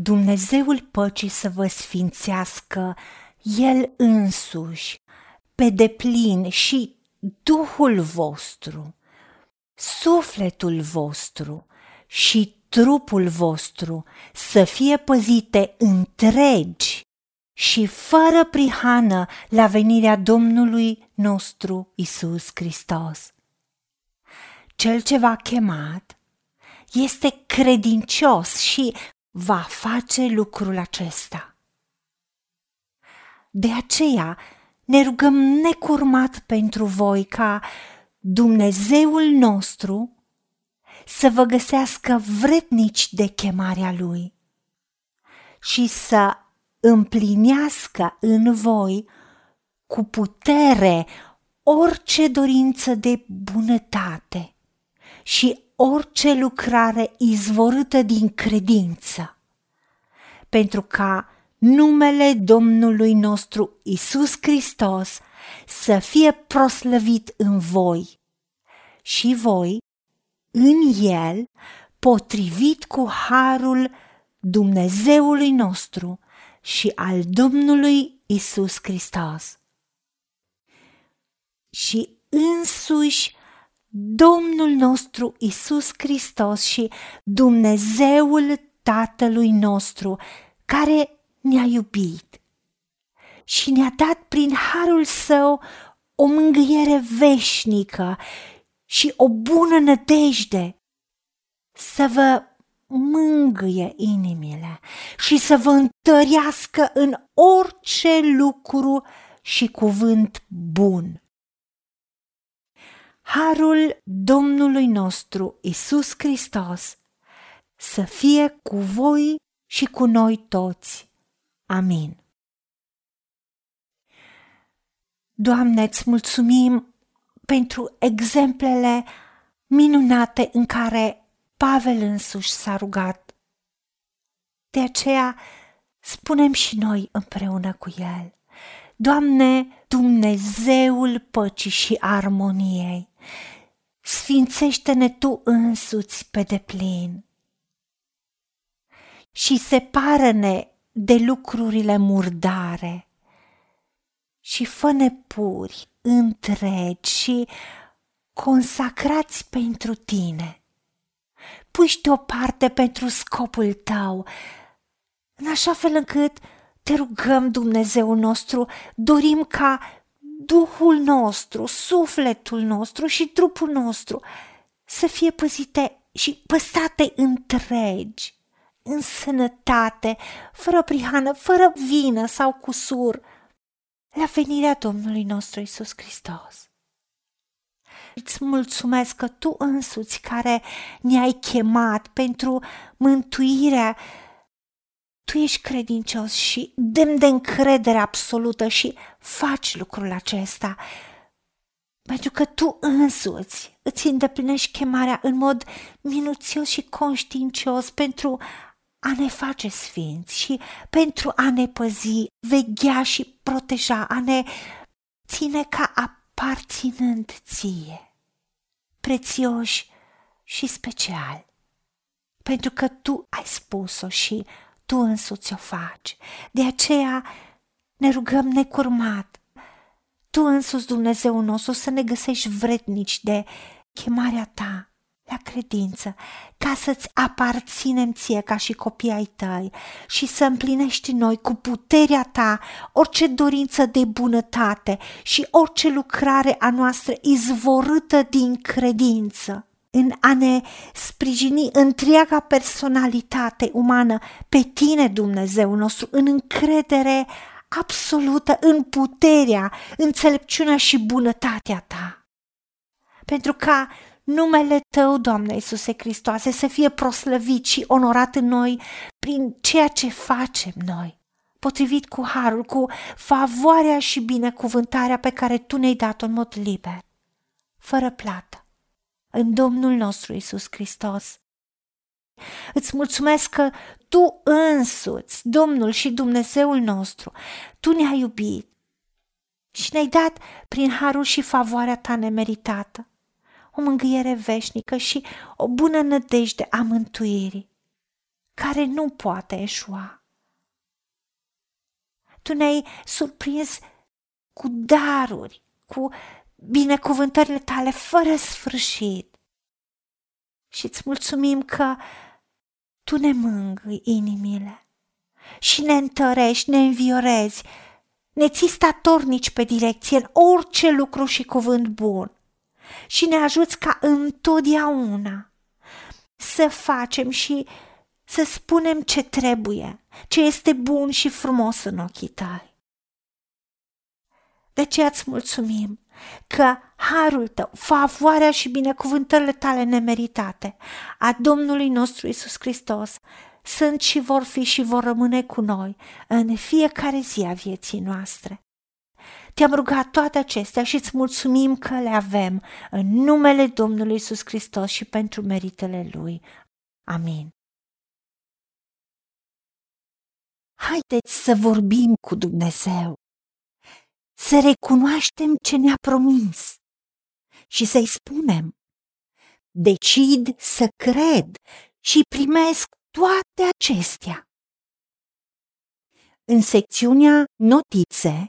Dumnezeul păcii să vă sfințească El însuși, pe deplin și Duhul vostru, sufletul vostru și trupul vostru să fie păzite întregi și fără prihană la venirea Domnului nostru Isus Hristos. Cel ce v-a chemat este credincios și va face lucrul acesta. De aceea ne rugăm necurmat pentru voi ca Dumnezeul nostru să vă găsească vrednici de chemarea Lui și să împlinească în voi cu putere orice dorință de bunătate și orice lucrare izvorâtă din credință, pentru ca numele Domnului nostru Isus Hristos să fie proslăvit în voi și voi în el, potrivit cu harul Dumnezeului nostru și al Domnului Isus Hristos. Și însuși Domnul nostru Isus Hristos și Dumnezeul Tatălui nostru, care ne-a iubit și ne-a dat prin harul său o mângâiere veșnică și o bună nădejde să vă mângâie inimile și să vă întărească în orice lucru și cuvânt bun. Harul Domnului nostru Isus Hristos să fie cu voi și cu noi toți. Amin. Doamne, îți mulțumim pentru exemplele minunate în care Pavel însuși s-a rugat. De aceea spunem și noi împreună cu el, Doamne, Dumnezeul păcii și armoniei, sfințește-ne Tu însuți pe deplin și separă-ne de lucrurile murdare și fă-ne puri întregi și consacrați pentru tine. Puși deoparte pentru scopul tău, în așa fel încât te rugăm, Dumnezeu nostru, dorim ca Duhul nostru, sufletul nostru și trupul nostru să fie păzite și păsate întregi, în sănătate, fără prihană, fără vină sau cusur, la venirea Domnului nostru Isus Hristos. Îți mulțumesc că Tu însuți care ne-ai chemat pentru mântuirea, Tu ești credincios și demn de încredere absolută și faci lucrul acesta, pentru că Tu însuți îți îndeplinești chemarea în mod minuțios și conștiincios pentru a ne face sfinți și pentru a ne păzi, veghea și proteja, a ne ține ca aparținând ție, prețioși și special, pentru că tu ai spus-o și tu însuți o faci. De aceea ne rugăm necurmat, tu însuți Dumnezeu nostru să ne găsești vrednici de chemarea ta la credință, ca să-ți aparținem ție ca și copii ai tăi și să împlinești noi cu puterea ta orice dorință de bunătate și orice lucrare a noastră izvorâtă din credință în a ne sprijini întreaga personalitate umană pe tine, Dumnezeu nostru, în încredere absolută în puterea, înțelepciunea și bunătatea ta. Pentru ca numele Tău, Doamne Iisuse Hristoase, să fie proslăvit și onorat în noi prin ceea ce facem noi, potrivit cu harul, cu favoarea și binecuvântarea pe care Tu ne-ai dat-o în mod liber, fără plată, în Domnul nostru Isus Hristos. Îți mulțumesc că Tu însuți, Domnul și Dumnezeul nostru, Tu ne-ai iubit și ne-ai dat prin harul și favoarea Ta nemeritată o mângâiere veșnică și o bună nădejde a mântuirii. care nu poate eșua. Tu ne-ai surprins cu daruri, cu binecuvântările tale fără sfârșit. Și îți mulțumim că tu ne mângâi inimile și ne întărești, ne înviorezi, ne ții statornici pe direcție în orice lucru și cuvânt bun și ne ajuți ca întotdeauna să facem și să spunem ce trebuie, ce este bun și frumos în ochii tăi. De ce îți mulțumim că harul tău, favoarea și binecuvântările tale nemeritate a Domnului nostru Isus Hristos sunt și vor fi și vor rămâne cu noi în fiecare zi a vieții noastre. Te-am rugat toate acestea și îți mulțumim că le avem în numele Domnului Isus Hristos și pentru meritele Lui. Amin. Haideți să vorbim cu Dumnezeu, să recunoaștem ce ne-a promis și să-i spunem. Decid să cred și primesc toate acestea. În secțiunea Notițe